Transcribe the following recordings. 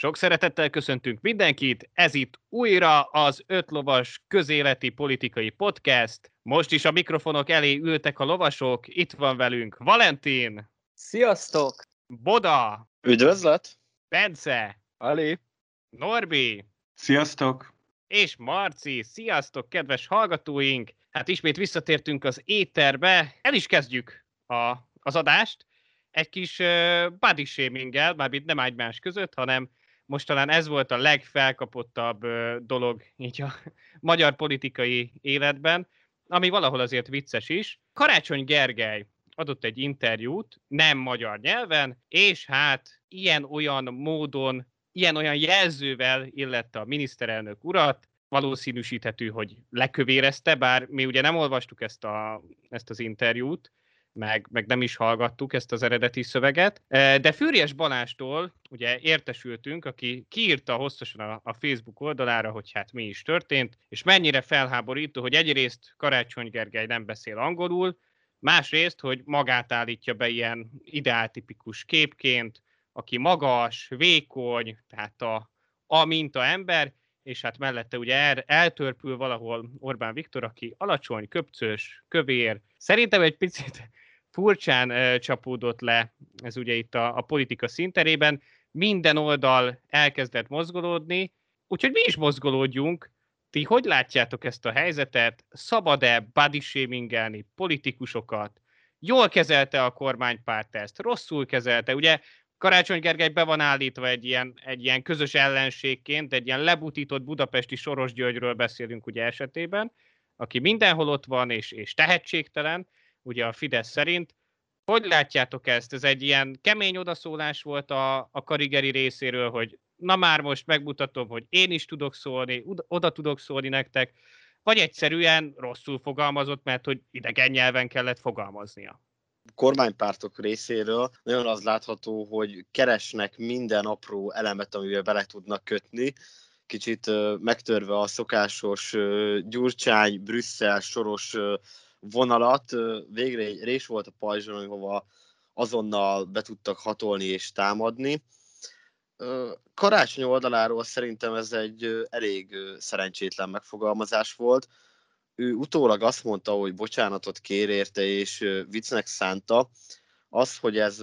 Sok szeretettel köszöntünk mindenkit, ez itt újra az Ötlovas közéleti politikai podcast. Most is a mikrofonok elé ültek a lovasok, itt van velünk Valentin. Sziasztok! Boda. Üdvözlet! Bence. Ali. Norbi. Sziasztok! És Marci. Sziasztok, kedves hallgatóink! Hát ismét visszatértünk az éterbe. El is kezdjük a, az adást. Egy kis uh, body shaminggel, mármint nem egymás között, hanem most talán ez volt a legfelkapottabb dolog így a magyar politikai életben, ami valahol azért vicces is. Karácsony Gergely adott egy interjút, nem magyar nyelven, és hát ilyen-olyan módon, ilyen-olyan jelzővel illette a miniszterelnök urat, valószínűsíthető, hogy lekövérezte, bár mi ugye nem olvastuk ezt, a, ezt az interjút, meg, meg nem is hallgattuk ezt az eredeti szöveget. De Fűries Balástól ugye értesültünk, aki kiírta hosszasan a, a Facebook oldalára, hogy hát mi is történt, és mennyire felháborító, hogy egyrészt Karácsony Gergely nem beszél angolul, másrészt, hogy magát állítja be ilyen ideáltipikus képként, aki magas, vékony, tehát a, a minta ember, és hát mellette ugye el, eltörpül valahol Orbán Viktor, aki alacsony, köpcös, kövér. Szerintem egy picit furcsán csapódott le ez ugye itt a, a politika szinterében, minden oldal elkezdett mozgolódni, úgyhogy mi is mozgolódjunk. Ti hogy látjátok ezt a helyzetet? Szabad-e body politikusokat? Jól kezelte a kormánypárt ezt? Rosszul kezelte? Ugye Karácsony Gergely be van állítva egy ilyen, egy ilyen közös ellenségként, egy ilyen lebutított budapesti Soros Györgyről beszélünk ugye esetében, aki mindenhol ott van és, és tehetségtelen, ugye a Fidesz szerint. Hogy látjátok ezt? Ez egy ilyen kemény odaszólás volt a, a Karigeri részéről, hogy na már most megmutatom, hogy én is tudok szólni, oda tudok szólni nektek, vagy egyszerűen rosszul fogalmazott, mert hogy idegen nyelven kellett fogalmaznia kormánypártok részéről nagyon az látható, hogy keresnek minden apró elemet, amivel bele tudnak kötni, kicsit megtörve a szokásos Gyurcsány, Brüsszel, Soros vonalat, végre egy rés volt a pajzson, ahova azonnal be tudtak hatolni és támadni. Karácsony oldaláról szerintem ez egy elég szerencsétlen megfogalmazás volt. Ő utólag azt mondta, hogy bocsánatot kér érte, és viccnek szánta. Az, hogy ez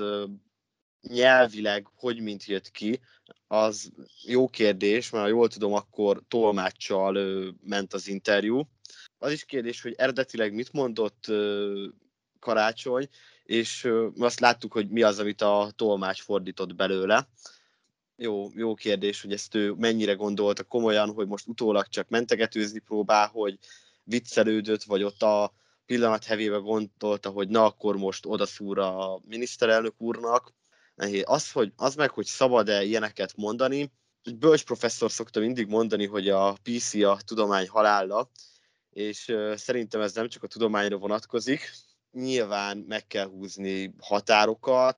nyelvileg hogy mint jött ki, az jó kérdés, mert ha jól tudom, akkor tolmáccsal ment az interjú az is kérdés, hogy eredetileg mit mondott Karácsony, és azt láttuk, hogy mi az, amit a tolmács fordított belőle. Jó, jó kérdés, hogy ezt ő mennyire gondolta komolyan, hogy most utólag csak mentegetőzni próbál, hogy viccelődött, vagy ott a pillanat hevébe gondolta, hogy na akkor most odaszúr a miniszterelnök úrnak. Az, hogy, az meg, hogy szabad-e ilyeneket mondani, egy bölcs professzor szokta mindig mondani, hogy a PC a tudomány halála, és szerintem ez nem csak a tudományra vonatkozik, nyilván meg kell húzni határokat.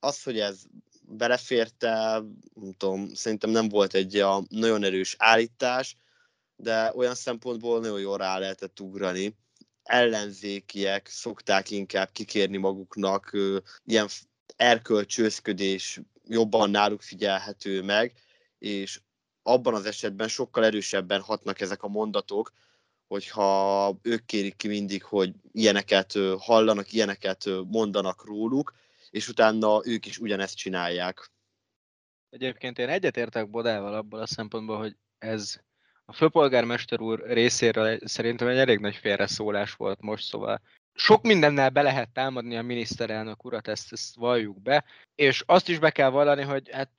Az, hogy ez beleférte, nem tudom, szerintem nem volt egy a nagyon erős állítás, de olyan szempontból nagyon jól rá lehetett ugrani. Ellenzékiek szokták inkább kikérni maguknak, ilyen erkölcsőzködés jobban náluk figyelhető meg, és abban az esetben sokkal erősebben hatnak ezek a mondatok, hogyha ők kérik ki mindig, hogy ilyeneket hallanak, ilyeneket mondanak róluk, és utána ők is ugyanezt csinálják. Egyébként én egyetértek Bodával abból a szempontból, hogy ez a főpolgármester úr részéről szerintem egy elég nagy félreszólás volt most, szóval sok mindennel be lehet támadni a miniszterelnök urat, ezt, ezt valljuk be, és azt is be kell vallani, hogy hát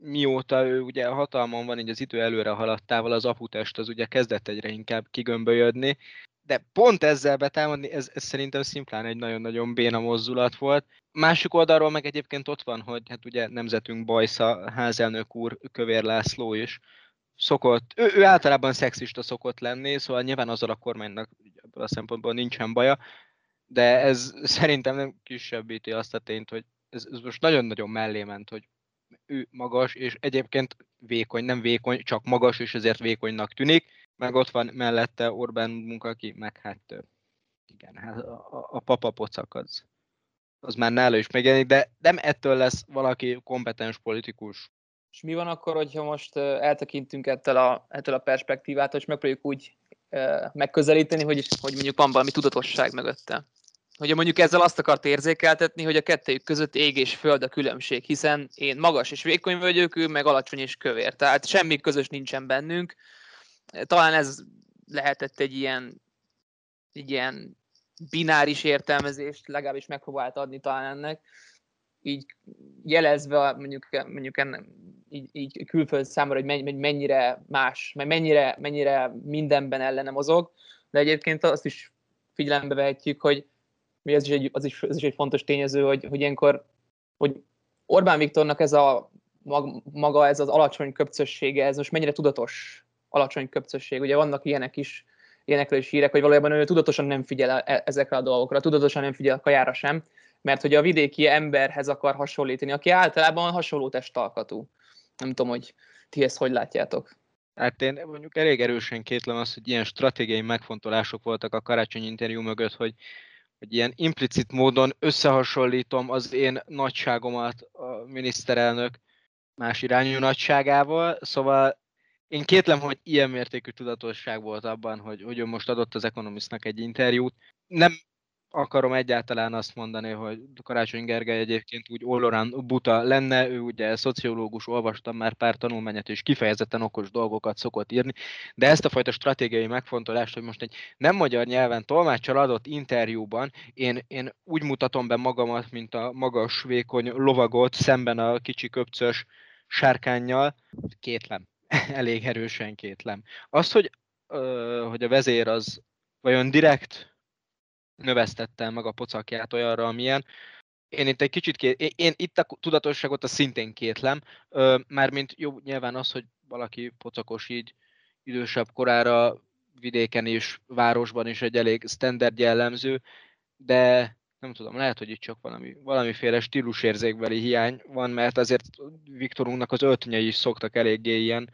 mióta ő ugye a hatalmon van, így az idő előre haladtával, az aputest az ugye kezdett egyre inkább kigömbölyödni, de pont ezzel betámadni, ez, ez szerintem szimplán egy nagyon-nagyon béna mozdulat volt. Másik oldalról meg egyébként ott van, hogy hát ugye nemzetünk bajsza, házelnök úr, Kövér László is, szokott, ő, ő általában szexista szokott lenni, szóval nyilván azzal a kormánynak ebből a szempontból nincsen baja, de ez szerintem nem kisebbíti azt a tényt, hogy ez, ez most nagyon-nagyon mellé ment, hogy ő magas, és egyébként vékony, nem vékony, csak magas, és ezért vékonynak tűnik, meg ott van mellette Orbán munka, aki meg hát igen, hát a, a papa pocak az, az már nála is megjelenik, de nem ettől lesz valaki kompetens politikus. És mi van akkor, hogyha most eltekintünk ettől a, ettől a perspektívától, és megpróbáljuk úgy megközelíteni, hogy, hogy mondjuk van valami tudatosság mögötte? Hogy mondjuk ezzel azt akart érzékeltetni, hogy a kettőjük között ég és föld a különbség, hiszen én magas és vékony vagyok, ő meg alacsony és kövér. Tehát semmi közös nincsen bennünk. Talán ez lehetett egy ilyen, egy ilyen bináris értelmezést, legalábbis megpróbált adni talán ennek így jelezve mondjuk, mondjuk ennek, így, így külföld számára, hogy mennyire más, mennyire, mennyire mindenben ellene mozog, de egyébként azt is figyelembe vehetjük, hogy ez is egy, az is, az is egy fontos tényező, hogy, hogy ilyenkor, hogy Orbán Viktornak ez a maga ez az alacsony köpcössége, ez most mennyire tudatos alacsony köpcösség. Ugye vannak ilyenek is, ilyenekről is hírek, hogy valójában ő tudatosan nem figyel e, ezekre a dolgokra, tudatosan nem figyel a kajára sem, mert hogy a vidéki emberhez akar hasonlítani, aki általában hasonló testalkatú. Nem tudom, hogy ti ezt hogy látjátok. Hát én mondjuk elég erősen kétlem azt, hogy ilyen stratégiai megfontolások voltak a karácsony interjú mögött, hogy, hogy ilyen implicit módon összehasonlítom az én nagyságomat a miniszterelnök más irányú nagyságával, szóval én kétlem, hogy ilyen mértékű tudatosság volt abban, hogy, hogy ő most adott az Economistnak egy interjút. Nem akarom egyáltalán azt mondani, hogy Karácsony Gergely egyébként úgy ollorán buta lenne, ő ugye szociológus, olvastam már pár tanulmányat, és kifejezetten okos dolgokat szokott írni, de ezt a fajta stratégiai megfontolást, hogy most egy nem magyar nyelven tolmácsal adott interjúban én, én úgy mutatom be magamat, mint a magas, vékony lovagot szemben a kicsi köpcös sárkányjal, kétlem, elég erősen kétlem. Azt, hogy, hogy a vezér az vajon direkt növesztette meg a pocakját olyanra, amilyen. Én itt egy kicsit, én, én itt a tudatosságot a szintén kétlem, mármint jó, nyilván az, hogy valaki pocakos így idősebb korára vidéken is, városban is egy elég standard jellemző, de nem tudom, lehet, hogy itt csak valami, valamiféle stílusérzékbeli hiány van, mert azért Viktorunknak az öltönyei is szoktak eléggé ilyen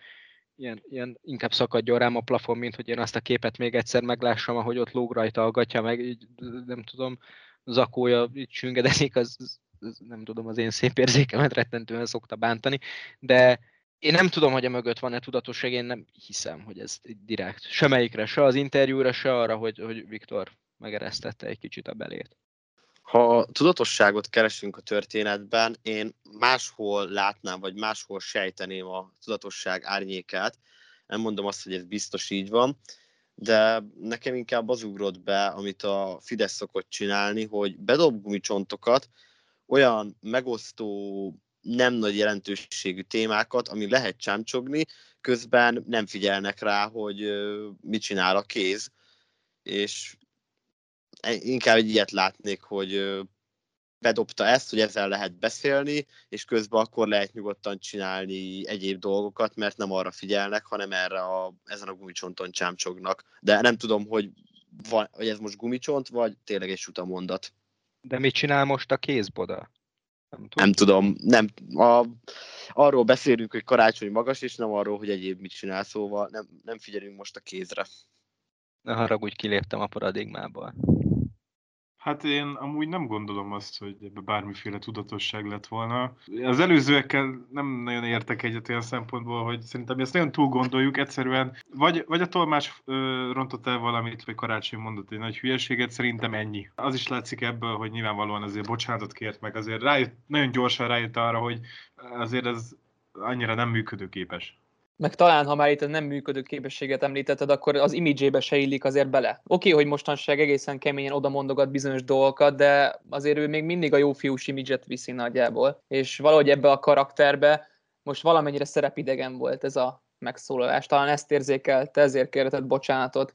ilyen, ilyen inkább szakadjon rám a plafon, mint hogy én azt a képet még egyszer meglássam, ahogy ott lóg rajta a gatya, meg így, nem tudom, zakója így süngedezik, az, az, nem tudom, az én szép érzékemet rettentően szokta bántani, de én nem tudom, hogy a mögött van-e tudatosság, én nem hiszem, hogy ez direkt. Semmelyikre, se az interjúra, se arra, hogy, hogy Viktor megeresztette egy kicsit a belét. Ha tudatosságot keresünk a történetben, én máshol látnám, vagy máshol sejteném a tudatosság árnyékát. Nem mondom azt, hogy ez biztos így van, de nekem inkább az ugrott be, amit a Fidesz szokott csinálni, hogy bedob gumicsontokat, olyan megosztó, nem nagy jelentőségű témákat, ami lehet csámcsogni, közben nem figyelnek rá, hogy mit csinál a kéz, és inkább egy ilyet látnék, hogy bedobta ezt, hogy ezzel lehet beszélni, és közben akkor lehet nyugodtan csinálni egyéb dolgokat, mert nem arra figyelnek, hanem erre a, ezen a gumicsonton csámcsognak. De nem tudom, hogy, van, hogy ez most gumicsont, vagy tényleg egy mondat. De mit csinál most a kézboda? Nem tudom. Nem tudom. Nem, a, arról beszélünk, hogy karácsony magas, és nem arról, hogy egyéb mit csinál, szóval nem, nem figyelünk most a kézre. Ne haragudj, kiléptem a paradigmából. Hát én amúgy nem gondolom azt, hogy ebbe bármiféle tudatosság lett volna. Az előzőekkel nem nagyon értek egyet olyan szempontból, hogy szerintem ezt nagyon túl gondoljuk, egyszerűen vagy, vagy a tolmás ö, rontott el valamit, vagy karácsony mondott egy nagy hülyeséget, szerintem ennyi. Az is látszik ebből, hogy nyilvánvalóan azért bocsánatot kért meg, azért rájött, nagyon gyorsan rájött arra, hogy azért ez annyira nem működőképes. Meg talán, ha már itt a nem működő képességet említetted, akkor az imidzsébe se illik azért bele. Oké, okay, hogy mostanság egészen keményen oda mondogat bizonyos dolgokat, de azért ő még mindig a jó fiús imidzset viszi nagyjából. És valahogy ebbe a karakterbe most valamennyire szerepidegen volt ez a megszólalás. Talán ezt érzékelte, ezért kérhetett bocsánatot.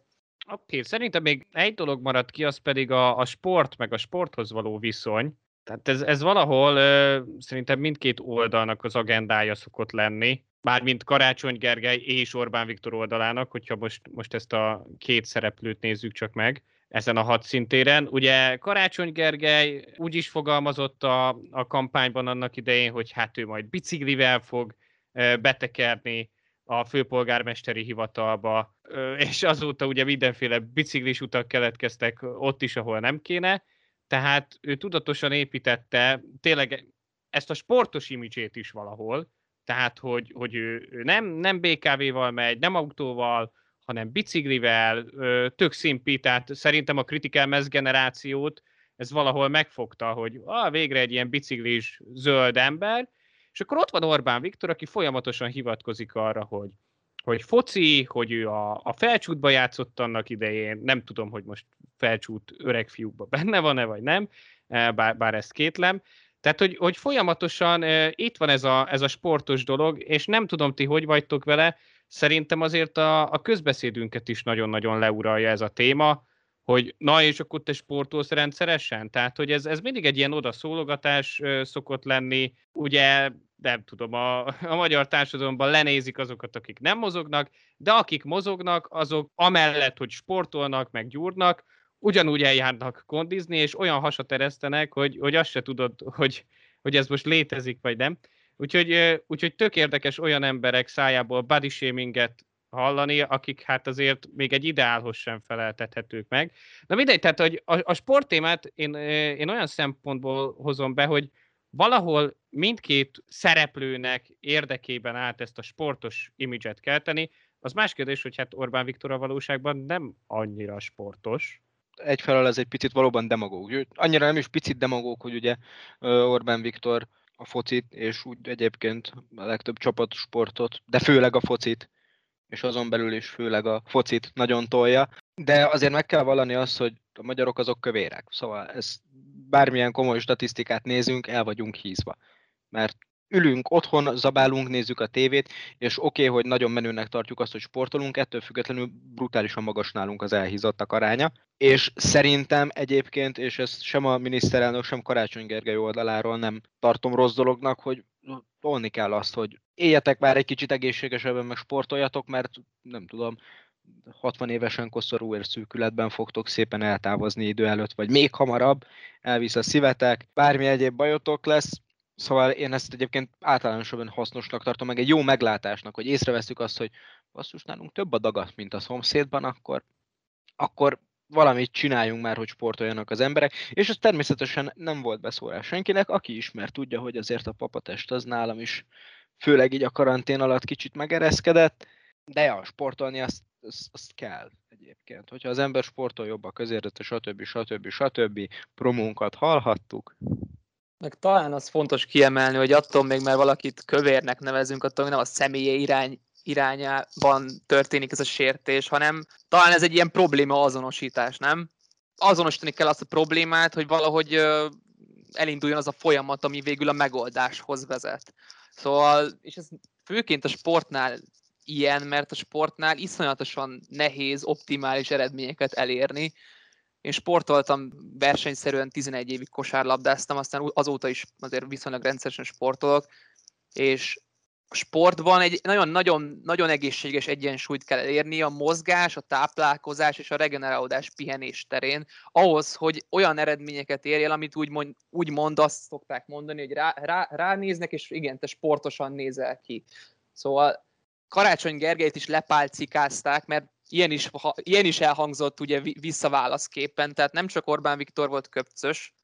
Oké, okay, szerintem még egy dolog maradt ki, az pedig a, a sport, meg a sporthoz való viszony. Tehát ez, ez valahol ö, szerintem mindkét oldalnak az agendája szokott lenni mármint Karácsony Gergely és Orbán Viktor oldalának, hogyha most, most ezt a két szereplőt nézzük csak meg ezen a hat szintéren. Ugye Karácsony Gergely úgy is fogalmazott a, a kampányban annak idején, hogy hát ő majd biciklivel fog betekerni a főpolgármesteri hivatalba, és azóta ugye mindenféle biciklis utak keletkeztek ott is, ahol nem kéne, tehát ő tudatosan építette tényleg ezt a sportos imidzsét is valahol, tehát hogy, hogy ő, nem, nem BKV-val megy, nem autóval, hanem biciklivel, tök szimpi, tehát szerintem a kritikál mez generációt ez valahol megfogta, hogy ah, végre egy ilyen biciklis zöld ember, és akkor ott van Orbán Viktor, aki folyamatosan hivatkozik arra, hogy, hogy foci, hogy ő a, a felcsútba játszott annak idején, nem tudom, hogy most felcsút öreg fiúkba benne van-e, vagy nem, e, bár, bár ezt kétlem. Tehát, hogy, hogy folyamatosan e, itt van ez a, ez a sportos dolog, és nem tudom, ti hogy vagytok vele, szerintem azért a, a közbeszédünket is nagyon-nagyon leuralja ez a téma, hogy na és akkor te sportolsz rendszeresen? Tehát, hogy ez, ez mindig egy ilyen odaszólogatás szokott lenni. Ugye, nem tudom, a, a magyar társadalomban lenézik azokat, akik nem mozognak, de akik mozognak, azok amellett, hogy sportolnak, meg gyúrnak, ugyanúgy eljárnak kondizni, és olyan hasat eresztenek, hogy, hogy azt se tudod, hogy, hogy ez most létezik, vagy nem. Úgyhogy, úgyhogy tök érdekes olyan emberek szájából body shaminget hallani, akik hát azért még egy ideálhoz sem feleltethetők meg. Na mindegy, tehát hogy a, a sporttémát én, én olyan szempontból hozom be, hogy valahol mindkét szereplőnek érdekében állt ezt a sportos imidzset kelteni. Az más kérdés, hogy hát Orbán Viktor a valóságban nem annyira sportos. Egyfelől ez egy picit valóban demagóg. Annyira nem is picit demagóg, hogy ugye Orbán Viktor a focit, és úgy egyébként a legtöbb csapatsportot, de főleg a focit és azon belül is főleg a focit nagyon tolja. De azért meg kell vallani azt, hogy a magyarok azok kövérek. Szóval ez bármilyen komoly statisztikát nézünk, el vagyunk hízva. Mert ülünk otthon, zabálunk, nézzük a tévét, és oké, okay, hogy nagyon menőnek tartjuk azt, hogy sportolunk, ettől függetlenül brutálisan magas nálunk az elhízottak aránya. És szerintem egyébként, és ezt sem a miniszterelnök, sem Karácsony Gergely oldaláról nem tartom rossz dolognak, hogy tolni kell azt, hogy éljetek már egy kicsit egészségesebben, meg sportoljatok, mert nem tudom, 60 évesen koszorú szűkületben fogtok szépen eltávozni idő előtt, vagy még hamarabb, elvisz a szívetek, bármi egyéb bajotok lesz, Szóval én ezt egyébként általánosabban hasznosnak tartom, meg egy jó meglátásnak, hogy észreveszünk azt, hogy basszus, nálunk több a dagat, mint a szomszédban, akkor, akkor valamit csináljunk már, hogy sportoljanak az emberek, és ez természetesen nem volt beszólás senkinek, aki ismer tudja, hogy azért a papatest az nálam is, főleg így a karantén alatt kicsit megereszkedett, de ja, sportolni azt, azt, azt kell egyébként. Hogyha az ember sportol jobb a közérdete, stb. stb. stb. promónkat hallhattuk, meg talán az fontos kiemelni, hogy attól még, mert valakit kövérnek nevezünk, attól még nem a személye irány, irányában történik ez a sértés, hanem talán ez egy ilyen probléma azonosítás, nem? Azonosítani kell azt a problémát, hogy valahogy elinduljon az a folyamat, ami végül a megoldáshoz vezet. Szóval, és ez főként a sportnál ilyen, mert a sportnál iszonyatosan nehéz optimális eredményeket elérni, én sportoltam versenyszerűen 11 évig kosárlabdáztam, aztán azóta is azért viszonylag rendszeresen sportolok, és a sportban egy nagyon-nagyon nagyon egészséges egyensúlyt kell elérni a mozgás, a táplálkozás és a regenerálódás pihenés terén, ahhoz, hogy olyan eredményeket érj el, amit úgy, mond, úgy mond, azt szokták mondani, hogy rá, rá, ránéznek, és igen, te sportosan nézel ki. Szóval Karácsony Gergelyt is lepálcikázták, mert ilyen is, ha, ilyen is elhangzott ugye visszaválaszképpen, tehát nem csak Orbán Viktor volt köpcös,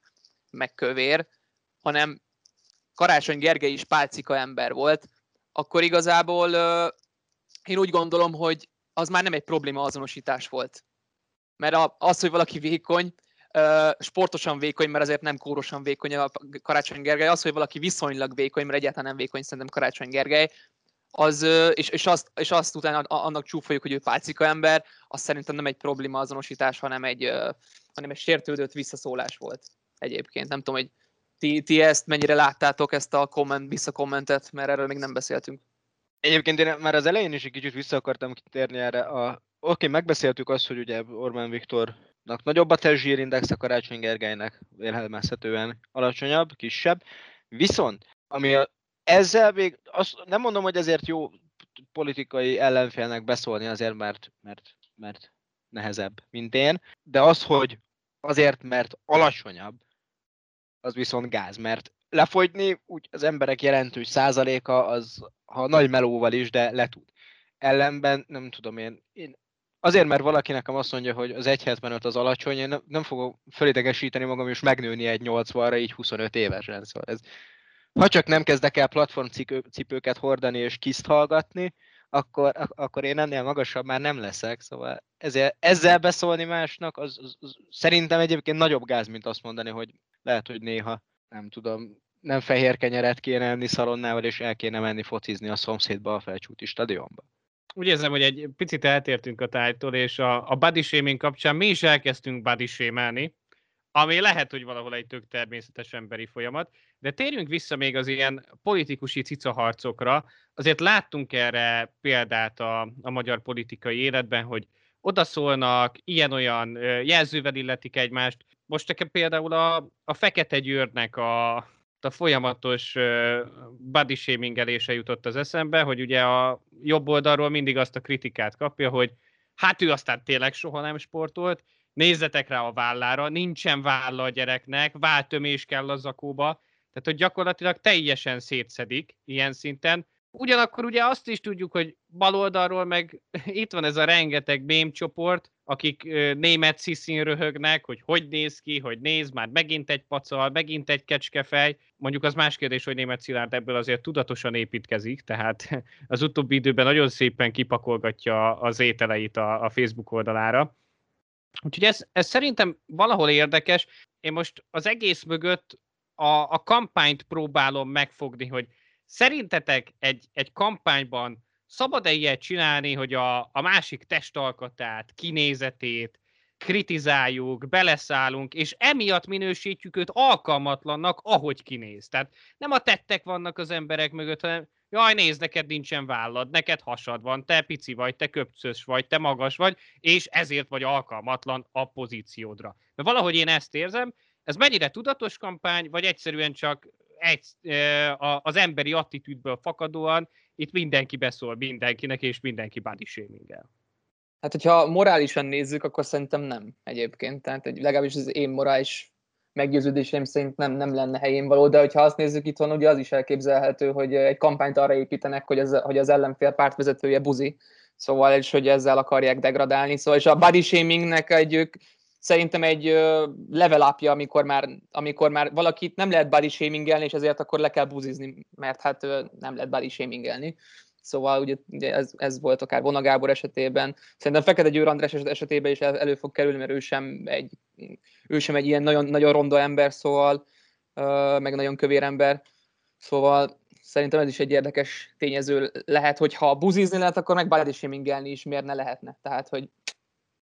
meg kövér, hanem Karácsony Gergely is pálcika ember volt, akkor igazából uh, én úgy gondolom, hogy az már nem egy probléma azonosítás volt. Mert az, hogy valaki vékony, sportosan vékony, mert azért nem kórosan vékony a Karácsony Gergely, az, hogy valaki viszonylag vékony, mert egyáltalán nem vékony szerintem Karácsony Gergely, az, és, és, azt, és azt utána annak csúfoljuk, hogy ő pálcika ember, az szerintem nem egy probléma azonosítás, hanem egy, hanem egy sértődött visszaszólás volt egyébként. Nem tudom, hogy ti, ti ezt mennyire láttátok, ezt a komment, visszakommentet, mert erről még nem beszéltünk. Egyébként én már az elején is egy kicsit vissza akartam kitérni erre. A... Oké, okay, megbeszéltük azt, hogy ugye Orbán Viktornak nagyobb a testzsírindex, a Karácsony Gergelynek vélhelmezhetően alacsonyabb, kisebb. Viszont, ami a ezzel még azt nem mondom, hogy ezért jó politikai ellenfélnek beszólni azért, mert, mert, mert nehezebb, mint én, de az, hogy azért, mert alacsonyabb, az viszont gáz, mert lefogyni úgy az emberek jelentős százaléka az, ha nagy melóval is, de le tud. Ellenben, nem tudom én, én azért, mert valaki nekem azt mondja, hogy az 1,75 az alacsony, én nem, nem fogok fölidegesíteni magam és megnőni egy 80-ra így 25 évesen. Szóval ez, ha csak nem kezdek el platformcipőket hordani és kiszt hallgatni, akkor, akkor én ennél magasabb már nem leszek, szóval ezzel, ezzel beszólni másnak, az, az, az szerintem egyébként nagyobb gáz, mint azt mondani, hogy lehet, hogy néha, nem tudom, nem fehér kenyeret kéne enni szalonnával, és el kéne menni focizni a szomszédba a felcsúti stadionba. Úgy érzem, hogy egy picit eltértünk a tájtól, és a, a body kapcsán mi is elkezdtünk body ami lehet, hogy valahol egy tök természetes emberi folyamat, de térjünk vissza még az ilyen politikusi cicaharcokra. Azért láttunk erre példát a, a magyar politikai életben, hogy odaszólnak, ilyen-olyan jelzővel illetik egymást. Most nekem például a, a Fekete Győrnek a, a folyamatos body shamingelése jutott az eszembe, hogy ugye a jobb oldalról mindig azt a kritikát kapja, hogy hát ő aztán tényleg soha nem sportolt, nézzetek rá a vállára, nincsen válla a gyereknek, váltömés kell a zakóba, tehát hogy gyakorlatilag teljesen szétszedik ilyen szinten. Ugyanakkor ugye azt is tudjuk, hogy baloldalról meg itt van ez a rengeteg mém csoport, akik német sziszín röhögnek, hogy hogy néz ki, hogy néz, már megint egy pacal, megint egy kecskefej. Mondjuk az más kérdés, hogy német Szilárd ebből azért tudatosan építkezik, tehát az utóbbi időben nagyon szépen kipakolgatja az ételeit a, a Facebook oldalára. Úgyhogy ez, ez szerintem valahol érdekes. Én most az egész mögött a, a kampányt próbálom megfogni, hogy szerintetek egy, egy kampányban szabad-e ilyet csinálni, hogy a, a másik testalkatát, kinézetét kritizáljuk, beleszállunk, és emiatt minősítjük őt alkalmatlannak, ahogy kinéz. Tehát nem a tettek vannak az emberek mögött, hanem jaj, nézd, neked nincsen vállad, neked hasad van, te pici vagy, te köpcös vagy, te magas vagy, és ezért vagy alkalmatlan a pozíciódra. Mert valahogy én ezt érzem, ez mennyire tudatos kampány, vagy egyszerűen csak egy, az emberi attitűdből fakadóan itt mindenki beszól mindenkinek, és mindenki body shaming. Hát, hogyha morálisan nézzük, akkor szerintem nem egyébként. Tehát legalábbis az én morális meggyőződésem szerint nem, nem lenne helyén való, de hogyha azt nézzük itt van, ugye az is elképzelhető, hogy egy kampányt arra építenek, hogy, ez, hogy az ellenfél pártvezetője buzi, szóval és hogy ezzel akarják degradálni. Szóval és a body shamingnek egy szerintem egy level upja, amikor már, amikor már valakit nem lehet body shamingelni, és ezért akkor le kell buzizni, mert hát nem lehet body shamingelni. Szóval ugye, ugye ez, ez, volt akár Vona Gábor esetében. Szerintem Fekete Győr András esetében is elő fog kerülni, mert ő sem egy, ő sem egy ilyen nagyon, nagyon ronda ember, szóval, meg nagyon kövér ember. Szóval szerintem ez is egy érdekes tényező lehet, hogy ha buzizni lehet, akkor meg body shamingelni is miért ne lehetne. Tehát, hogy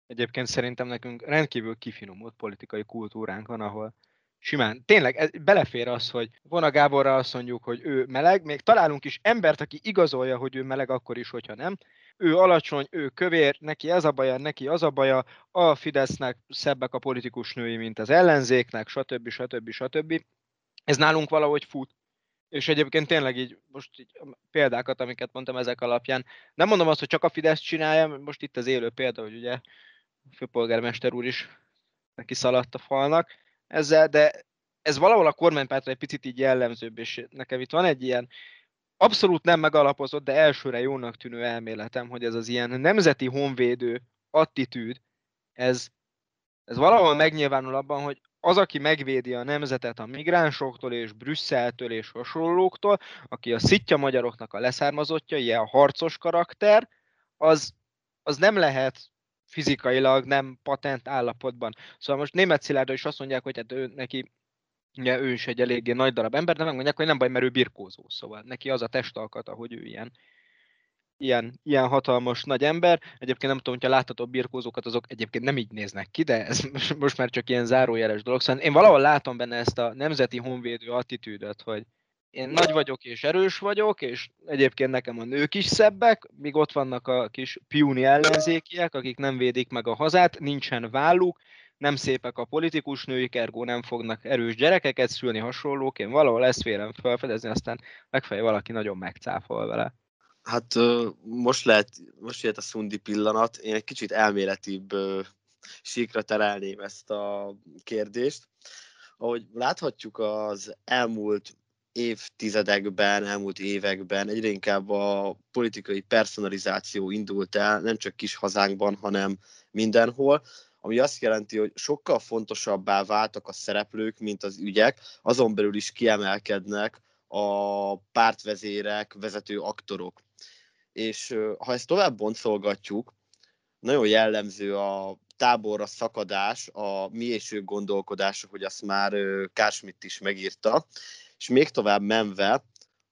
Egyébként szerintem nekünk rendkívül kifinomult politikai kultúránk van, ahol simán, tényleg ez, belefér az, hogy Vona Gáborra azt mondjuk, hogy ő meleg, még találunk is embert, aki igazolja, hogy ő meleg akkor is, hogyha nem. Ő alacsony, ő kövér, neki ez a baja, neki az a baja, a Fidesznek szebbek a politikus női, mint az ellenzéknek, stb. stb. stb. Ez nálunk valahogy fut. És egyébként tényleg így, most így példákat, amiket mondtam ezek alapján, nem mondom azt, hogy csak a Fidesz csinálja, most itt az élő példa, hogy ugye főpolgármester úr is neki szaladt a falnak ezzel, de ez valahol a kormánypártra egy picit így jellemzőbb, és nekem itt van egy ilyen abszolút nem megalapozott, de elsőre jónak tűnő elméletem, hogy ez az ilyen nemzeti honvédő attitűd, ez, ez valahol megnyilvánul abban, hogy az, aki megvédi a nemzetet a migránsoktól és Brüsszeltől és hasonlóktól, aki a szitja magyaroknak a leszármazottja, ilyen harcos karakter, az, az nem lehet fizikailag nem patent állapotban. Szóval most német Szilárda is azt mondják, hogy hát ő, neki ugye ő is egy eléggé nagy darab ember, de megmondják, hogy nem baj, mert ő birkózó, szóval neki az a testalkata, hogy ő ilyen, ilyen, ilyen hatalmas nagy ember. Egyébként nem tudom, hogyha látható birkózókat, azok egyébként nem így néznek ki, de ez most már csak ilyen zárójeles dolog. Szóval én valahol látom benne ezt a nemzeti honvédő attitűdöt, hogy én nagy vagyok és erős vagyok, és egyébként nekem a nők is szebbek, míg ott vannak a kis piúni ellenzékiek, akik nem védik meg a hazát, nincsen válluk, nem szépek a politikus női ergo nem fognak erős gyerekeket szülni hasonlók, én valahol ezt vélem felfedezni, aztán megfelelő valaki nagyon megcáfol vele. Hát most lehet, most jött a szundi pillanat, én egy kicsit elméletibb síkra terelném ezt a kérdést. Ahogy láthatjuk az elmúlt évtizedekben, elmúlt években egyre inkább a politikai personalizáció indult el, nem csak kis hazánkban, hanem mindenhol, ami azt jelenti, hogy sokkal fontosabbá váltak a szereplők, mint az ügyek, azon belül is kiemelkednek a pártvezérek, vezető aktorok. És ha ezt tovább boncolgatjuk, nagyon jellemző a táborra szakadás, a mi és ők gondolkodása, hogy azt már Kársmit is megírta, és még tovább menve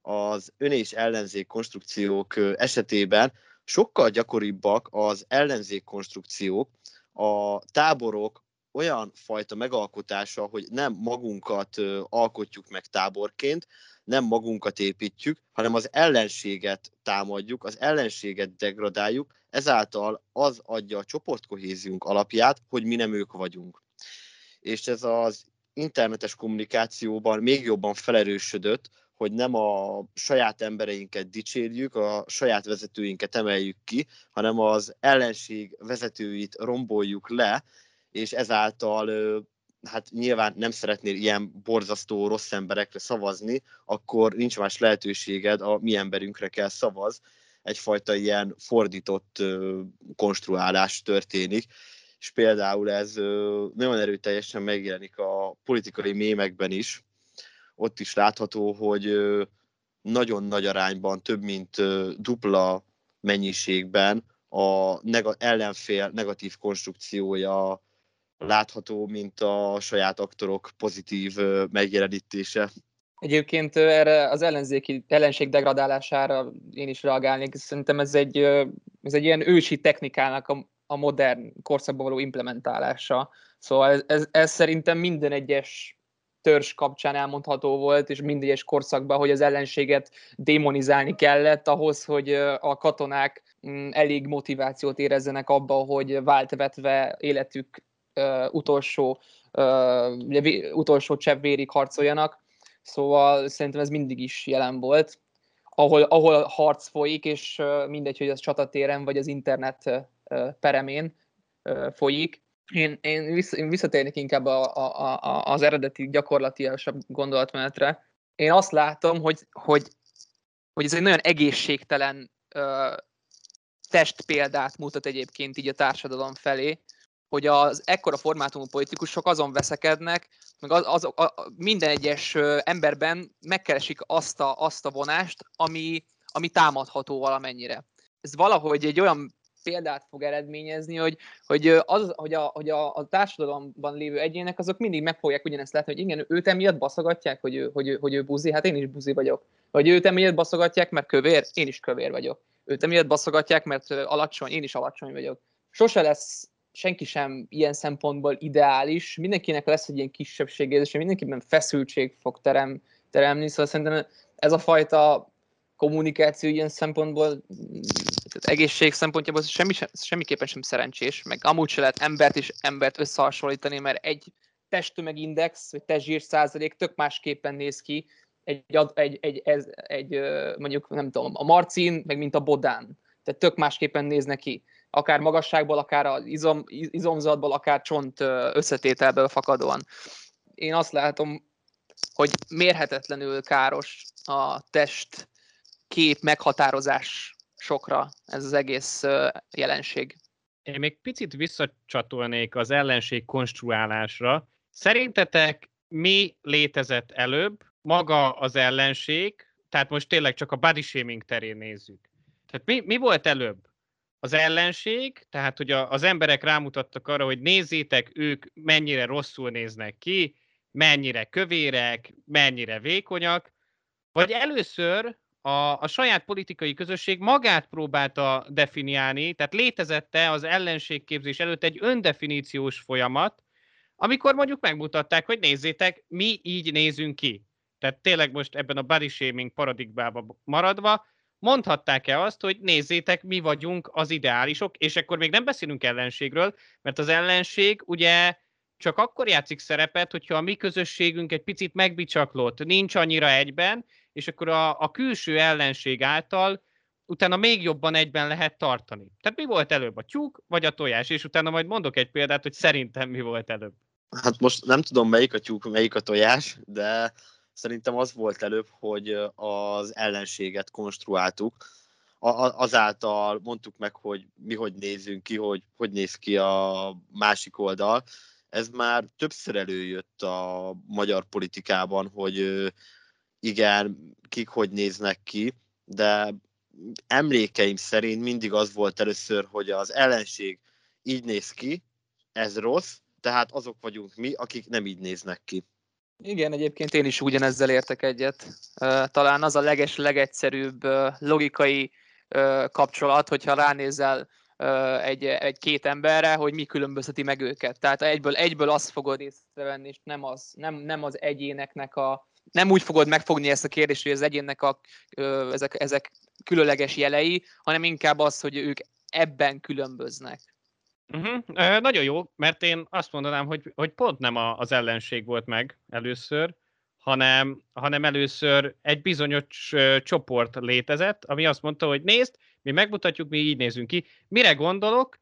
az ön és ellenzék konstrukciók esetében sokkal gyakoribbak az ellenzék konstrukciók, a táborok olyan fajta megalkotása, hogy nem magunkat alkotjuk meg táborként, nem magunkat építjük, hanem az ellenséget támadjuk, az ellenséget degradáljuk, ezáltal az adja a csoportkohéziunk alapját, hogy mi nem ők vagyunk. És ez az internetes kommunikációban még jobban felerősödött, hogy nem a saját embereinket dicsérjük, a saját vezetőinket emeljük ki, hanem az ellenség vezetőit romboljuk le, és ezáltal hát nyilván nem szeretnél ilyen borzasztó rossz emberekre szavazni, akkor nincs más lehetőséged, a mi emberünkre kell szavaz. Egyfajta ilyen fordított konstruálás történik, és például ez nagyon erőteljesen megjelenik a politikai mémekben is. Ott is látható, hogy nagyon nagy arányban, több mint dupla mennyiségben a neg- ellenfél negatív konstrukciója látható, mint a saját aktorok pozitív megjelenítése. Egyébként erre az ellenzéki ellenség degradálására én is reagálnék. Szerintem ez egy, ez egy ilyen ősi technikának a, a modern korszakban való implementálása. Szóval ez, ez, ez szerintem minden egyes törzs kapcsán elmondható volt, és minden egyes korszakban, hogy az ellenséget démonizálni kellett ahhoz, hogy a katonák mm, elég motivációt érezzenek abba, hogy váltvetve életük utolsó, utolsó csepp vérig harcoljanak, szóval szerintem ez mindig is jelen volt. Ahol, ahol harc folyik, és mindegy, hogy az csatatéren vagy az internet peremén folyik. Én, én, vissza, én visszatérnék inkább a, a, a, az eredeti gyakorlatilasabb gondolatmenetre. Én azt látom, hogy, hogy, hogy ez egy nagyon egészségtelen ö, testpéldát mutat egyébként így a társadalom felé, hogy az ekkora formátumú politikusok azon veszekednek, meg az, az, a, minden egyes emberben megkeresik azt a, azt a vonást, ami, ami támadható valamennyire. Ez valahogy egy olyan példát fog eredményezni, hogy, hogy, az, hogy, a, hogy a, a társadalomban lévő egyének azok mindig meg fogják ugyanezt látni, hogy igen, őt emiatt baszogatják, hogy ő, hogy, hogy ő buzi, hát én is buzi vagyok. Vagy őt emiatt baszogatják, mert kövér, én is kövér vagyok. Őt emiatt baszogatják, mert alacsony, én is alacsony vagyok. Sose lesz senki sem ilyen szempontból ideális, mindenkinek lesz egy ilyen kisebbségérzés, és mindenkiben feszültség fog terem, teremni, szóval szerintem ez a fajta kommunikáció ilyen szempontból, tehát egészség szempontjából semmi, semmiképpen sem szerencsés, meg amúgy se lehet embert és embert összehasonlítani, mert egy testtömegindex, vagy testzsír százalék tök másképpen néz ki, egy, egy, egy, egy, egy, mondjuk nem tudom, a marcin, meg mint a bodán. Tehát tök másképpen néznek ki akár magasságból, akár az izom, izomzatból, akár csont összetételből fakadóan. Én azt látom, hogy mérhetetlenül káros a test kép meghatározás sokra ez az egész jelenség. Én még picit visszacsatolnék az ellenség konstruálásra. Szerintetek mi létezett előbb? Maga az ellenség, tehát most tényleg csak a body shaming terén nézzük. Tehát mi, mi volt előbb? az ellenség, tehát hogy a, az emberek rámutattak arra, hogy nézzétek, ők mennyire rosszul néznek ki, mennyire kövérek, mennyire vékonyak, vagy először a, a saját politikai közösség magát próbálta definiálni, tehát létezette az ellenségképzés előtt egy öndefiníciós folyamat, amikor mondjuk megmutatták, hogy nézzétek, mi így nézünk ki. Tehát tényleg most ebben a body shaming paradigmában maradva, mondhatták-e azt, hogy nézzétek, mi vagyunk az ideálisok, és akkor még nem beszélünk ellenségről, mert az ellenség ugye csak akkor játszik szerepet, hogyha a mi közösségünk egy picit megbicsaklott, nincs annyira egyben, és akkor a, a külső ellenség által utána még jobban egyben lehet tartani. Tehát mi volt előbb, a tyúk vagy a tojás? És utána majd mondok egy példát, hogy szerintem mi volt előbb. Hát most nem tudom, melyik a tyúk, melyik a tojás, de Szerintem az volt előbb, hogy az ellenséget konstruáltuk, azáltal mondtuk meg, hogy mi hogy nézünk ki, hogy hogy néz ki a másik oldal. Ez már többször előjött a magyar politikában, hogy igen, kik hogy néznek ki, de emlékeim szerint mindig az volt először, hogy az ellenség így néz ki, ez rossz, tehát azok vagyunk mi, akik nem így néznek ki. Igen, egyébként én is ugyanezzel értek egyet. Talán az a leges, legegyszerűbb logikai kapcsolat, hogyha ránézel egy, egy két emberre, hogy mi különbözteti meg őket. Tehát egyből, egyből azt fogod észrevenni, és nem az, nem, nem az egyéneknek a, nem úgy fogod megfogni ezt a kérdést, hogy az egyénnek a, ezek, ezek különleges jelei, hanem inkább az, hogy ők ebben különböznek. Uh-huh. Uh, nagyon jó, mert én azt mondanám, hogy, hogy pont nem a, az ellenség volt meg először, hanem, hanem először egy bizonyos csoport létezett, ami azt mondta, hogy nézd, mi megmutatjuk, mi így nézünk ki. Mire gondolok?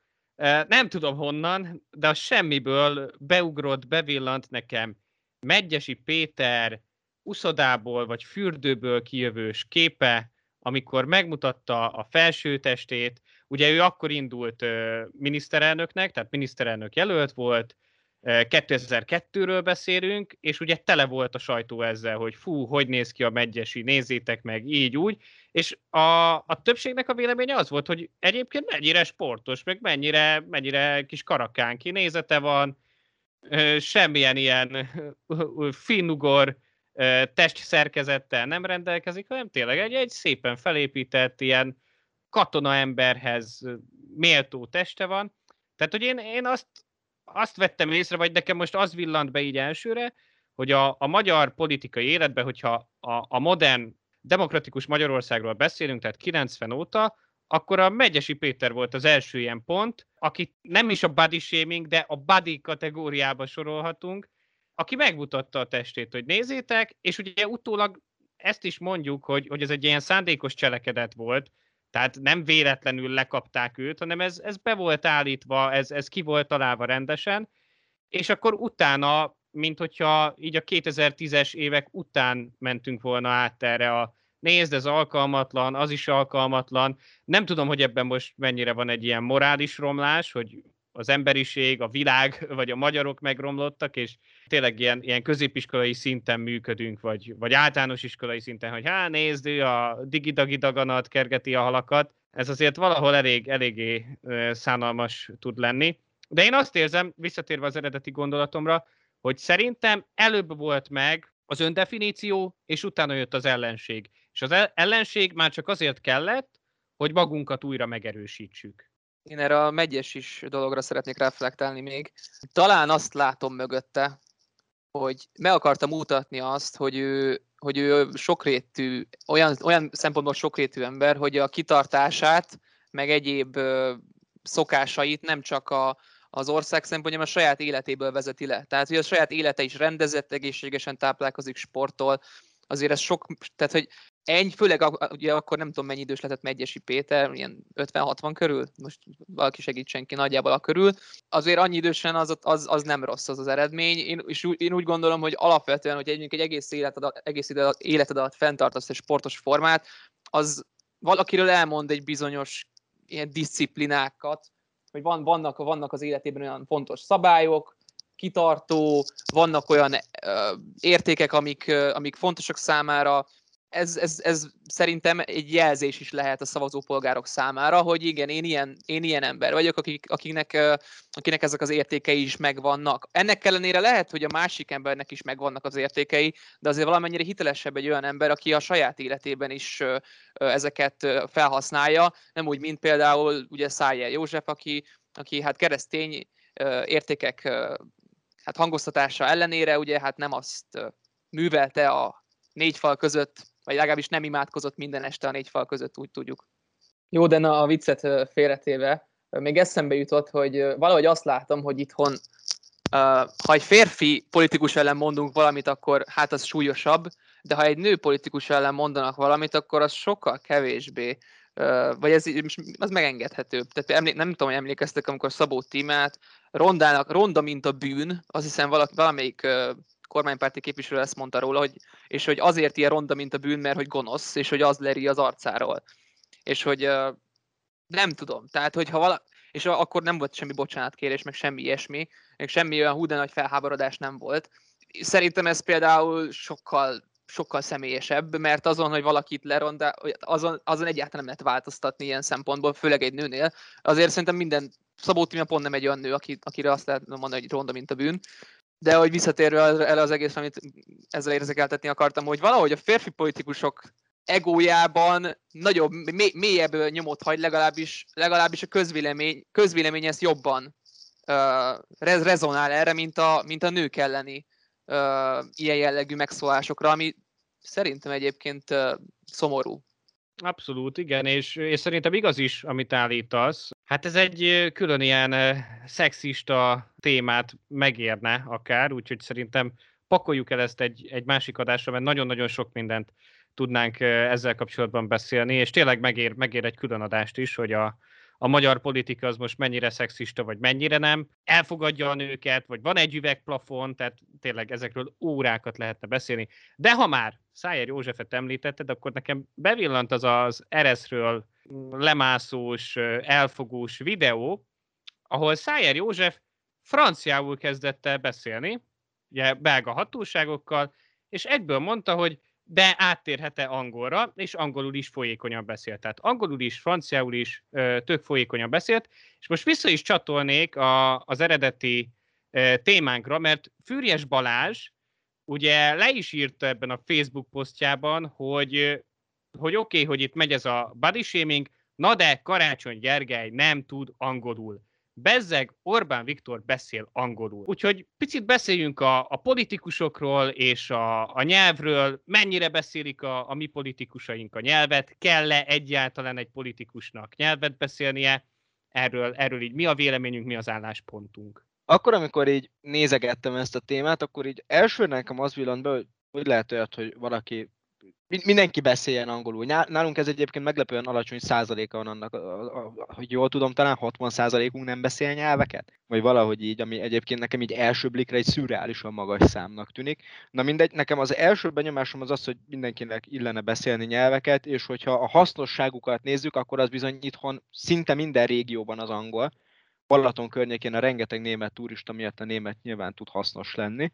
Nem tudom honnan, de a semmiből beugrott, bevillant nekem Megyesi Péter uszodából vagy fürdőből kijövős képe, amikor megmutatta a felső testét, Ugye ő akkor indult miniszterelnöknek, tehát miniszterelnök jelölt volt, 2002-ről beszélünk, és ugye tele volt a sajtó ezzel, hogy fú, hogy néz ki a megyesi, nézzétek meg, így úgy, és a, a többségnek a véleménye az volt, hogy egyébként mennyire sportos, meg mennyire, mennyire kis karakán kinézete van, semmilyen ilyen finnugor testszerkezettel nem rendelkezik, hanem tényleg egy, egy szépen felépített ilyen katona emberhez méltó teste van. Tehát, hogy én, én azt, azt vettem észre, vagy nekem most az villant be így elsőre, hogy a, a magyar politikai életben, hogyha a, a modern demokratikus Magyarországról beszélünk, tehát 90 óta, akkor a Megyesi Péter volt az első ilyen pont, aki nem is a body shaming, de a body kategóriába sorolhatunk, aki megmutatta a testét, hogy nézzétek, és ugye utólag ezt is mondjuk, hogy, hogy ez egy ilyen szándékos cselekedet volt, tehát nem véletlenül lekapták őt, hanem ez, ez be volt állítva, ez, ez ki volt találva rendesen, és akkor utána, mint hogyha így a 2010-es évek után mentünk volna át erre a nézd, ez alkalmatlan, az is alkalmatlan. Nem tudom, hogy ebben most mennyire van egy ilyen morális romlás, hogy az emberiség, a világ, vagy a magyarok megromlottak, és tényleg ilyen, ilyen középiskolai szinten működünk, vagy, vagy általános iskolai szinten, hogy hát nézd, ő a digidagi daganat kergeti a halakat. Ez azért valahol elég, eléggé szánalmas tud lenni. De én azt érzem, visszatérve az eredeti gondolatomra, hogy szerintem előbb volt meg az öndefiníció, és utána jött az ellenség. És az ellenség már csak azért kellett, hogy magunkat újra megerősítsük. Én erre a megyes is dologra szeretnék reflektálni még. Talán azt látom mögötte, hogy meg akarta mutatni azt, hogy ő, hogy ő sokrétű, olyan, olyan szempontból sokrétű ember, hogy a kitartását, meg egyéb szokásait nem csak a, az ország szempontjából a saját életéből vezeti le. Tehát, hogy a saját élete is rendezett, egészségesen táplálkozik, sportol, azért ez sok, tehát hogy Ennyi, főleg ugye akkor nem tudom mennyi idős lehetett Megyesi Péter, ilyen 50-60 körül, most valaki segítsen ki nagyjából a körül. Azért annyi idősen az, az, az nem rossz az az eredmény, én, és úgy, én úgy gondolom, hogy alapvetően, hogy egy, egy egész, életed, egész életed alatt fenntartasz egy sportos formát, az valakiről elmond egy bizonyos ilyen disziplinákat, hogy van, vannak, vannak az életében olyan fontos szabályok, kitartó, vannak olyan ö, értékek, amik, ö, amik fontosak számára, ez, ez, ez szerintem egy jelzés is lehet a szavazópolgárok számára, hogy igen, én ilyen, én ilyen ember vagyok, akik, akiknek, akinek ezek az értékei is megvannak. Ennek ellenére lehet, hogy a másik embernek is megvannak az értékei, de azért valamennyire hitelesebb egy olyan ember, aki a saját életében is ezeket felhasználja, nem úgy, mint például ugye Szájer József, aki, aki hát keresztény értékek hát hangoztatása ellenére ugye hát nem azt művelte a négy fal között vagy legalábbis nem imádkozott minden este a négy fal között, úgy tudjuk. Jó, de na a viccet félretéve, még eszembe jutott, hogy valahogy azt látom, hogy itthon, ha egy férfi politikus ellen mondunk valamit, akkor hát az súlyosabb, de ha egy nő politikus ellen mondanak valamit, akkor az sokkal kevésbé vagy ez az megengedhető. Tehát nem tudom, hogy emlékeztek, amikor Szabó Tímát rondának, ronda, mint a bűn, azt hiszem valamelyik kormánypárti képviselő ezt mondta róla, hogy, és hogy azért ilyen ronda, mint a bűn, mert hogy gonosz, és hogy az leri az arcáról. És hogy uh, nem tudom, tehát hogyha vala, és akkor nem volt semmi bocsánatkérés, meg semmi ilyesmi, meg semmi olyan hú, de nagy felháborodás nem volt. Szerintem ez például sokkal sokkal személyesebb, mert azon, hogy valakit leronda, azon, azon egyáltalán nem lehet változtatni ilyen szempontból, főleg egy nőnél. Azért szerintem minden Szabó Tímia pont nem egy olyan nő, aki, akire azt lehet mondani, hogy ronda, mint a bűn. De hogy visszatérve el az egész, amit ezzel érzékeltetni akartam, hogy valahogy a férfi politikusok egójában nagyobb, mélyebb nyomot hagy, legalábbis, legalábbis a közvélemény, közvélemény ezt jobban uh, rezonál erre, mint a, mint a nők elleni uh, ilyen jellegű megszólásokra, ami szerintem egyébként uh, szomorú. Abszolút, igen, és, és szerintem igaz is, amit állítasz. Hát ez egy külön ilyen szexista témát megérne akár, úgyhogy szerintem pakoljuk el ezt egy, egy másik adásra, mert nagyon-nagyon sok mindent tudnánk ezzel kapcsolatban beszélni, és tényleg megér, megér egy külön adást is, hogy a, a magyar politika az most mennyire szexista, vagy mennyire nem, elfogadja a nőket, vagy van egy üvegplafon, tehát tényleg ezekről órákat lehetne beszélni. De ha már Szájer Józsefet említetted, akkor nekem bevillant az az Ereszről lemászós, elfogós videó, ahol Szájer József franciául kezdett beszélni, ugye belga hatóságokkal, és egyből mondta, hogy de áttérhet-e angolra, és angolul is folyékonyan beszélt. Tehát angolul is, franciául is tök folyékonyan beszélt, és most vissza is csatolnék a, az eredeti témánkra, mert Fűrjes Balázs ugye le is írta ebben a Facebook posztjában, hogy, hogy oké, okay, hogy itt megy ez a body shaming, na de Karácsony Gergely nem tud angolul. Bezzeg Orbán Viktor beszél angolul. Úgyhogy picit beszéljünk a, a politikusokról és a, a nyelvről, mennyire beszélik a, a mi politikusaink a nyelvet, kell-e egyáltalán egy politikusnak nyelvet beszélnie, erről, erről így mi a véleményünk, mi az álláspontunk. Akkor, amikor így nézegettem ezt a témát, akkor így első nekem az villant be, hogy hogy lehet olyat, hogy valaki mindenki beszéljen angolul. Nálunk ez egyébként meglepően alacsony százaléka van annak, hogy jól tudom, talán 60 százalékunk nem beszél nyelveket? Vagy valahogy így, ami egyébként nekem így első blikre egy szürreálisan magas számnak tűnik. Na mindegy, nekem az első benyomásom az az, hogy mindenkinek illene beszélni nyelveket, és hogyha a hasznosságukat nézzük, akkor az bizony itthon szinte minden régióban az angol. Balaton környékén a rengeteg német turista miatt a német nyilván tud hasznos lenni.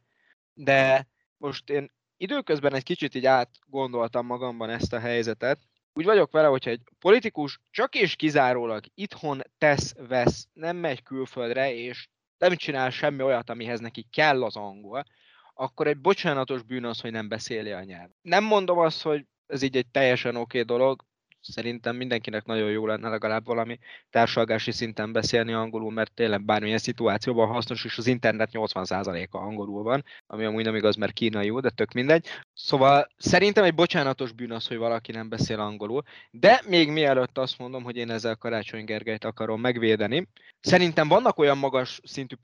De most én időközben egy kicsit így átgondoltam magamban ezt a helyzetet. Úgy vagyok vele, hogyha egy politikus csak és kizárólag itthon tesz, vesz, nem megy külföldre, és nem csinál semmi olyat, amihez neki kell az angol, akkor egy bocsánatos bűn az, hogy nem beszéli a nyelv. Nem mondom azt, hogy ez így egy teljesen oké okay dolog, szerintem mindenkinek nagyon jó lenne legalább valami társalgási szinten beszélni angolul, mert tényleg bármilyen szituációban hasznos, és az internet 80%-a angolul van, ami amúgy nem igaz, mert kínai jó, de tök mindegy. Szóval szerintem egy bocsánatos bűn az, hogy valaki nem beszél angolul, de még mielőtt azt mondom, hogy én ezzel Karácsony Gergelyt akarom megvédeni, szerintem vannak olyan magas szintű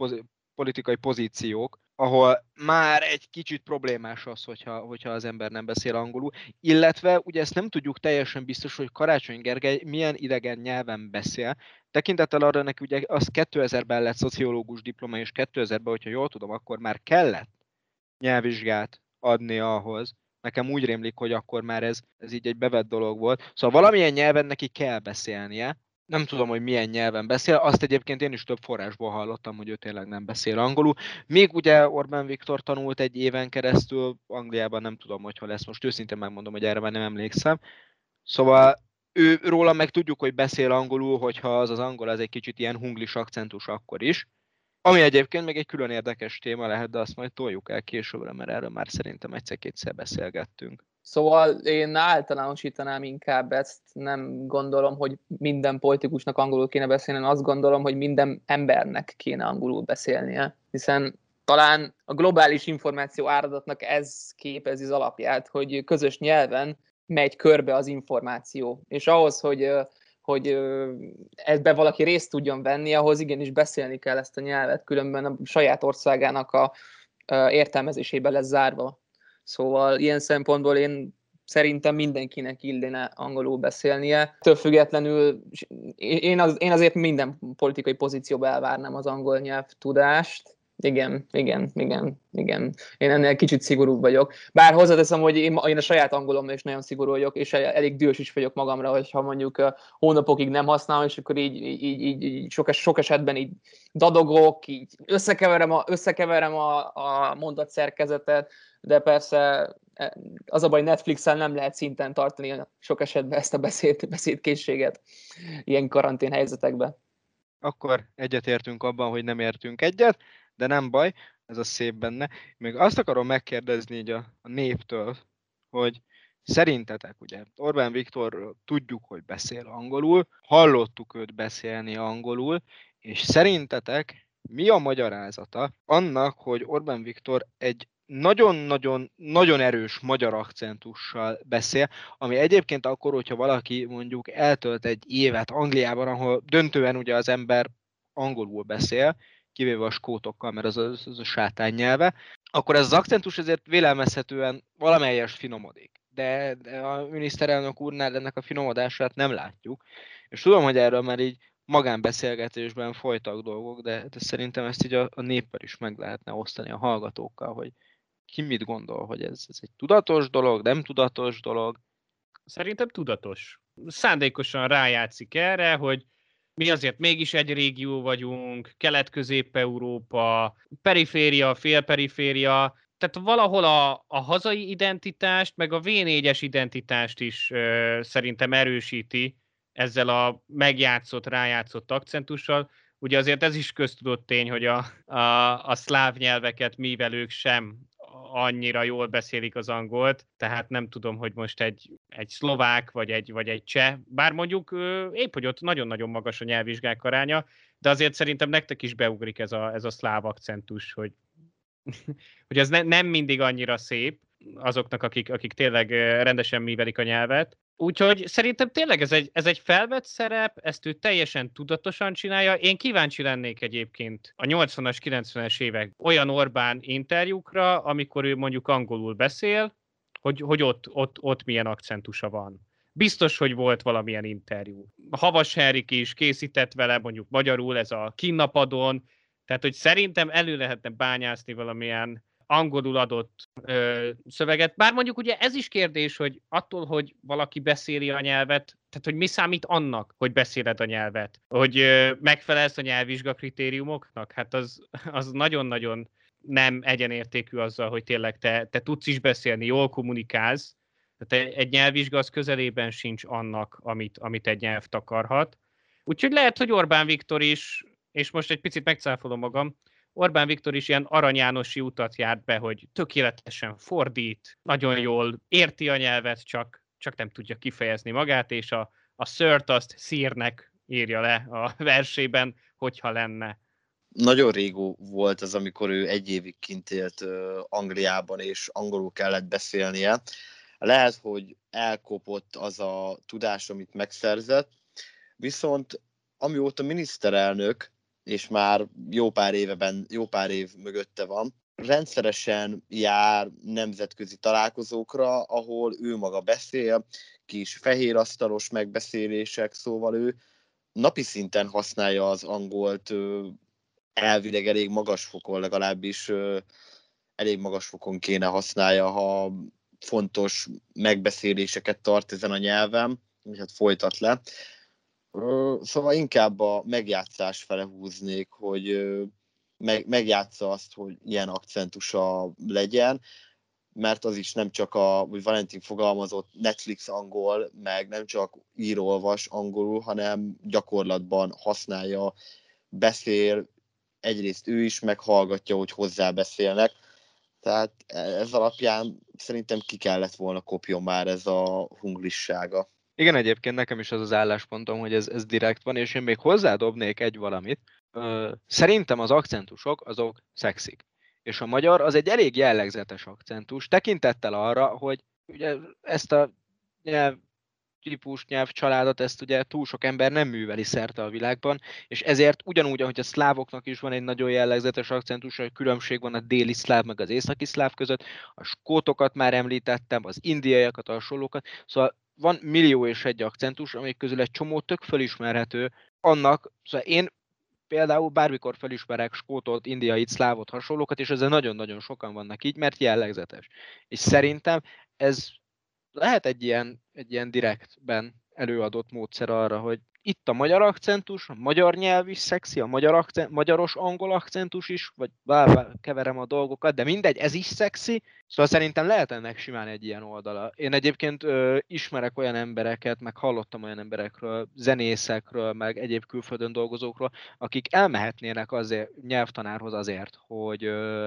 politikai pozíciók, ahol már egy kicsit problémás az, hogyha, hogyha az ember nem beszél angolul, illetve ugye ezt nem tudjuk teljesen biztos, hogy Karácsony Gergely milyen idegen nyelven beszél, tekintettel arra neki ugye az 2000-ben lett szociológus diploma, és 2000-ben, hogyha jól tudom, akkor már kellett nyelvvizsgát adni ahhoz, nekem úgy rémlik, hogy akkor már ez, ez így egy bevett dolog volt. Szóval valamilyen nyelven neki kell beszélnie, nem tudom, hogy milyen nyelven beszél, azt egyébként én is több forrásból hallottam, hogy ő tényleg nem beszél angolul. Még ugye Orbán Viktor tanult egy éven keresztül, Angliában nem tudom, hogy hol lesz, most őszintén megmondom, hogy erre már nem emlékszem. Szóval ő róla meg tudjuk, hogy beszél angolul, hogyha az az angol az egy kicsit ilyen hunglis akcentus akkor is. Ami egyébként még egy külön érdekes téma lehet, de azt majd toljuk el későbbre, mert erről már szerintem egyszer-kétszer beszélgettünk. Szóval én általánosítanám inkább ezt, nem gondolom, hogy minden politikusnak angolul kéne beszélni, azt gondolom, hogy minden embernek kéne angolul beszélnie, hiszen talán a globális információ áradatnak ez képezi az alapját, hogy közös nyelven megy körbe az információ, és ahhoz, hogy hogy ebbe valaki részt tudjon venni, ahhoz igenis beszélni kell ezt a nyelvet, különben a saját országának a értelmezésébe lesz zárva. Szóval ilyen szempontból én szerintem mindenkinek illene angolul beszélnie. Több függetlenül én, az, én azért minden politikai pozícióba elvárnám az angol nyelv tudást, Igen, igen, igen, igen. Én ennél kicsit szigorúbb vagyok. Bár hozzáteszem, hogy én, én a saját angolommal is nagyon szigorú vagyok, és elég dühös is vagyok magamra, hogyha mondjuk hónapokig nem használom, és akkor így, így, így, így sok, sok esetben így dadogok, így összekeverem a, összekeverem a, a mondatszerkezetet, de persze e, az a baj, Netflix-el nem lehet szinten tartani sok esetben ezt a beszéd, beszédkészséget ilyen karantén helyzetekben. Akkor egyetértünk abban, hogy nem értünk egyet de nem baj, ez a szép benne. Még azt akarom megkérdezni így a, a néptől, hogy szerintetek, ugye Orbán Viktor tudjuk, hogy beszél angolul, hallottuk őt beszélni angolul, és szerintetek mi a magyarázata annak, hogy Orbán Viktor egy nagyon-nagyon nagyon erős magyar akcentussal beszél, ami egyébként akkor, hogyha valaki mondjuk eltölt egy évet Angliában, ahol döntően ugye az ember angolul beszél, kivéve a skótokkal, mert az, az, az a sátán nyelve, akkor ez az akcentus azért vélelmezhetően valamelyes finomodik. De, de a miniszterelnök úrnál ennek a finomodását nem látjuk. És tudom, hogy erről már így magánbeszélgetésben folytak dolgok, de, de szerintem ezt így a, a néppel is meg lehetne osztani a hallgatókkal, hogy ki mit gondol, hogy ez, ez egy tudatos dolog, nem tudatos dolog. Szerintem tudatos. Szándékosan rájátszik erre, hogy mi azért mégis egy régió vagyunk, kelet-közép-európa, periféria, félperiféria, tehát valahol a, a hazai identitást, meg a V4-es identitást is ö, szerintem erősíti ezzel a megjátszott, rájátszott akcentussal. Ugye azért ez is köztudott tény, hogy a, a, a szláv nyelveket mivel ők sem annyira jól beszélik az angolt, tehát nem tudom, hogy most egy, egy szlovák vagy egy, vagy egy cseh, bár mondjuk épp, hogy ott nagyon-nagyon magas a nyelvvizsgák aránya, de azért szerintem nektek is beugrik ez a, ez a szláv akcentus, hogy, hogy ez ne, nem mindig annyira szép azoknak, akik, akik tényleg rendesen művelik a nyelvet, Úgyhogy szerintem tényleg ez egy, ez egy felvett szerep, ezt ő teljesen tudatosan csinálja. Én kíváncsi lennék egyébként a 80-as, 90-es évek olyan Orbán interjúkra, amikor ő mondjuk angolul beszél, hogy, hogy ott, ott, ott milyen akcentusa van. Biztos, hogy volt valamilyen interjú. Havas Henrik is készített vele, mondjuk magyarul, ez a kinnapadon, tehát, hogy szerintem elő lehetne bányászni valamilyen angolul adott ö, szöveget. Bár mondjuk ugye ez is kérdés, hogy attól, hogy valaki beszéli a nyelvet, tehát hogy mi számít annak, hogy beszéled a nyelvet? Hogy ö, megfelelsz a nyelvvizsga kritériumoknak? Hát az, az nagyon-nagyon nem egyenértékű azzal, hogy tényleg te, te tudsz is beszélni, jól kommunikálsz. Tehát egy nyelvvizsga az közelében sincs annak, amit, amit egy nyelv takarhat. Úgyhogy lehet, hogy Orbán Viktor is, és most egy picit megcáfolom magam, Orbán Viktor is ilyen aranyánosi utat járt be, hogy tökéletesen fordít, nagyon jól érti a nyelvet, csak, csak nem tudja kifejezni magát, és a, a szört azt szírnek írja le a versében, hogyha lenne. Nagyon régó volt az, amikor ő egy évig kint élt Angliában, és angolul kellett beszélnie. Lehet, hogy elkopott az a tudás, amit megszerzett, viszont amióta miniszterelnök, és már jó pár éveben, jó pár év mögötte van. Rendszeresen jár nemzetközi találkozókra, ahol ő maga beszél, kis fehér asztalos megbeszélések, szóval ő napi szinten használja az angolt elvileg elég magas fokon, legalábbis elég magas fokon kéne használja, ha fontos megbeszéléseket tart ezen a nyelven, és hát folytat le. Szóval inkább a megjátszás fele húznék, hogy meg, megjátsza azt, hogy ilyen akcentusa legyen, mert az is nem csak a, hogy Valentin fogalmazott Netflix angol, meg nem csak írolvas angolul, hanem gyakorlatban használja, beszél, egyrészt ő is meghallgatja, hogy hozzá beszélnek. Tehát ez alapján szerintem ki kellett volna kopjon már ez a hunglissága. Igen, egyébként nekem is az az álláspontom, hogy ez, ez direkt van, és én még hozzádobnék egy valamit. Szerintem az akcentusok azok szexik. És a magyar az egy elég jellegzetes akcentus, tekintettel arra, hogy ugye ezt a nyelv típus nyelvcsaládot, ezt ugye túl sok ember nem műveli szerte a világban, és ezért ugyanúgy, ahogy a szlávoknak is van egy nagyon jellegzetes akcentus, hogy különbség van a déli szláv meg az északi szláv között, a skótokat már említettem, az indiaiakat, a hasonlókat, szóval van millió és egy akcentus, amik közül egy csomó tök fölismerhető, annak, szóval én például bármikor felismerek skótot, indiait, szlávot, hasonlókat, és ezzel nagyon-nagyon sokan vannak így, mert jellegzetes. És szerintem ez lehet egy ilyen, egy ilyen direktben előadott módszer arra, hogy itt a magyar akcentus, a magyar nyelv is szexi, a magyar akcent, magyaros angol akcentus is, vagy bár keverem a dolgokat, de mindegy, ez is szexi, szóval szerintem lehet ennek simán egy ilyen oldala. Én egyébként ö, ismerek olyan embereket, meg hallottam olyan emberekről, zenészekről, meg egyéb külföldön dolgozókról, akik elmehetnének azért nyelvtanárhoz azért, hogy ö,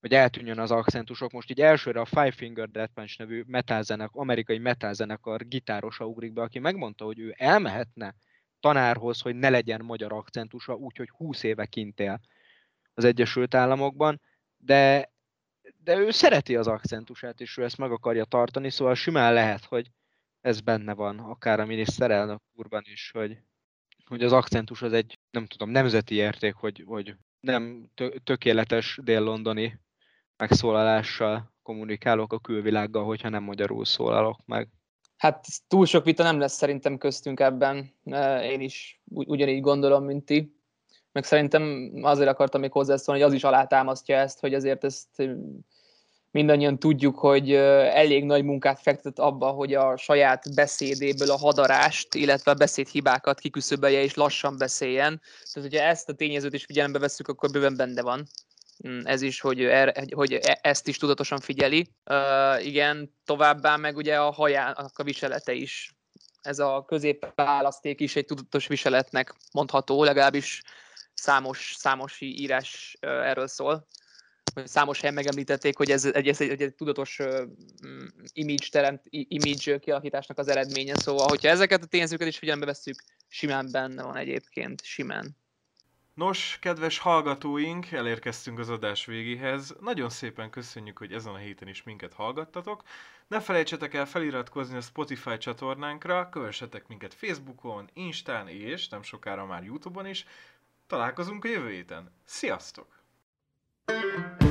hogy eltűnjön az akcentusok. Most így elsőre a Five Finger Death Punch nevű metal zenek, amerikai metal zenekar gitárosa ugrik be, aki megmondta, hogy ő elmehetne tanárhoz, hogy ne legyen magyar akcentusa, úgyhogy 20 éve kint él az Egyesült Államokban, de, de ő szereti az akcentusát, és ő ezt meg akarja tartani, szóval simán lehet, hogy ez benne van, akár a miniszterelnök úrban is, hogy, hogy az akcentus az egy, nem tudom, nemzeti érték, hogy, hogy nem tökéletes dél-londoni megszólalással kommunikálok a külvilággal, hogyha nem magyarul szólalok meg. Hát túl sok vita nem lesz szerintem köztünk ebben. Én is ugyanígy gondolom, mint ti. Meg szerintem azért akartam még hozzászólni, hogy az is alátámasztja ezt, hogy azért ezt mindannyian tudjuk, hogy elég nagy munkát fektet abba, hogy a saját beszédéből a hadarást, illetve a beszédhibákat kiküszöbölje és lassan beszéljen. Tehát, hogyha ezt a tényezőt is figyelembe vesszük, akkor bőven benne van. Mm, ez is, hogy, er, hogy e, ezt is tudatosan figyeli. Uh, igen, továbbá meg ugye a hajának a viselete is. Ez a középválaszték is egy tudatos viseletnek mondható, legalábbis számos, számos írás uh, erről szól. Számos helyen megemlítették, hogy ez, egy, ez egy, egy, egy tudatos uh, image, teremt, image kialakításnak az eredménye. Szóval, hogyha ezeket a tényezőket is figyelembe vesszük, simán benne van egyébként, simán. Nos, kedves hallgatóink, elérkeztünk az adás végéhez. Nagyon szépen köszönjük, hogy ezen a héten is minket hallgattatok. Ne felejtsetek el feliratkozni a Spotify csatornánkra, kövessetek minket Facebookon, Instán és nem sokára már Youtube-on is. Találkozunk a jövő héten. Sziasztok! thank you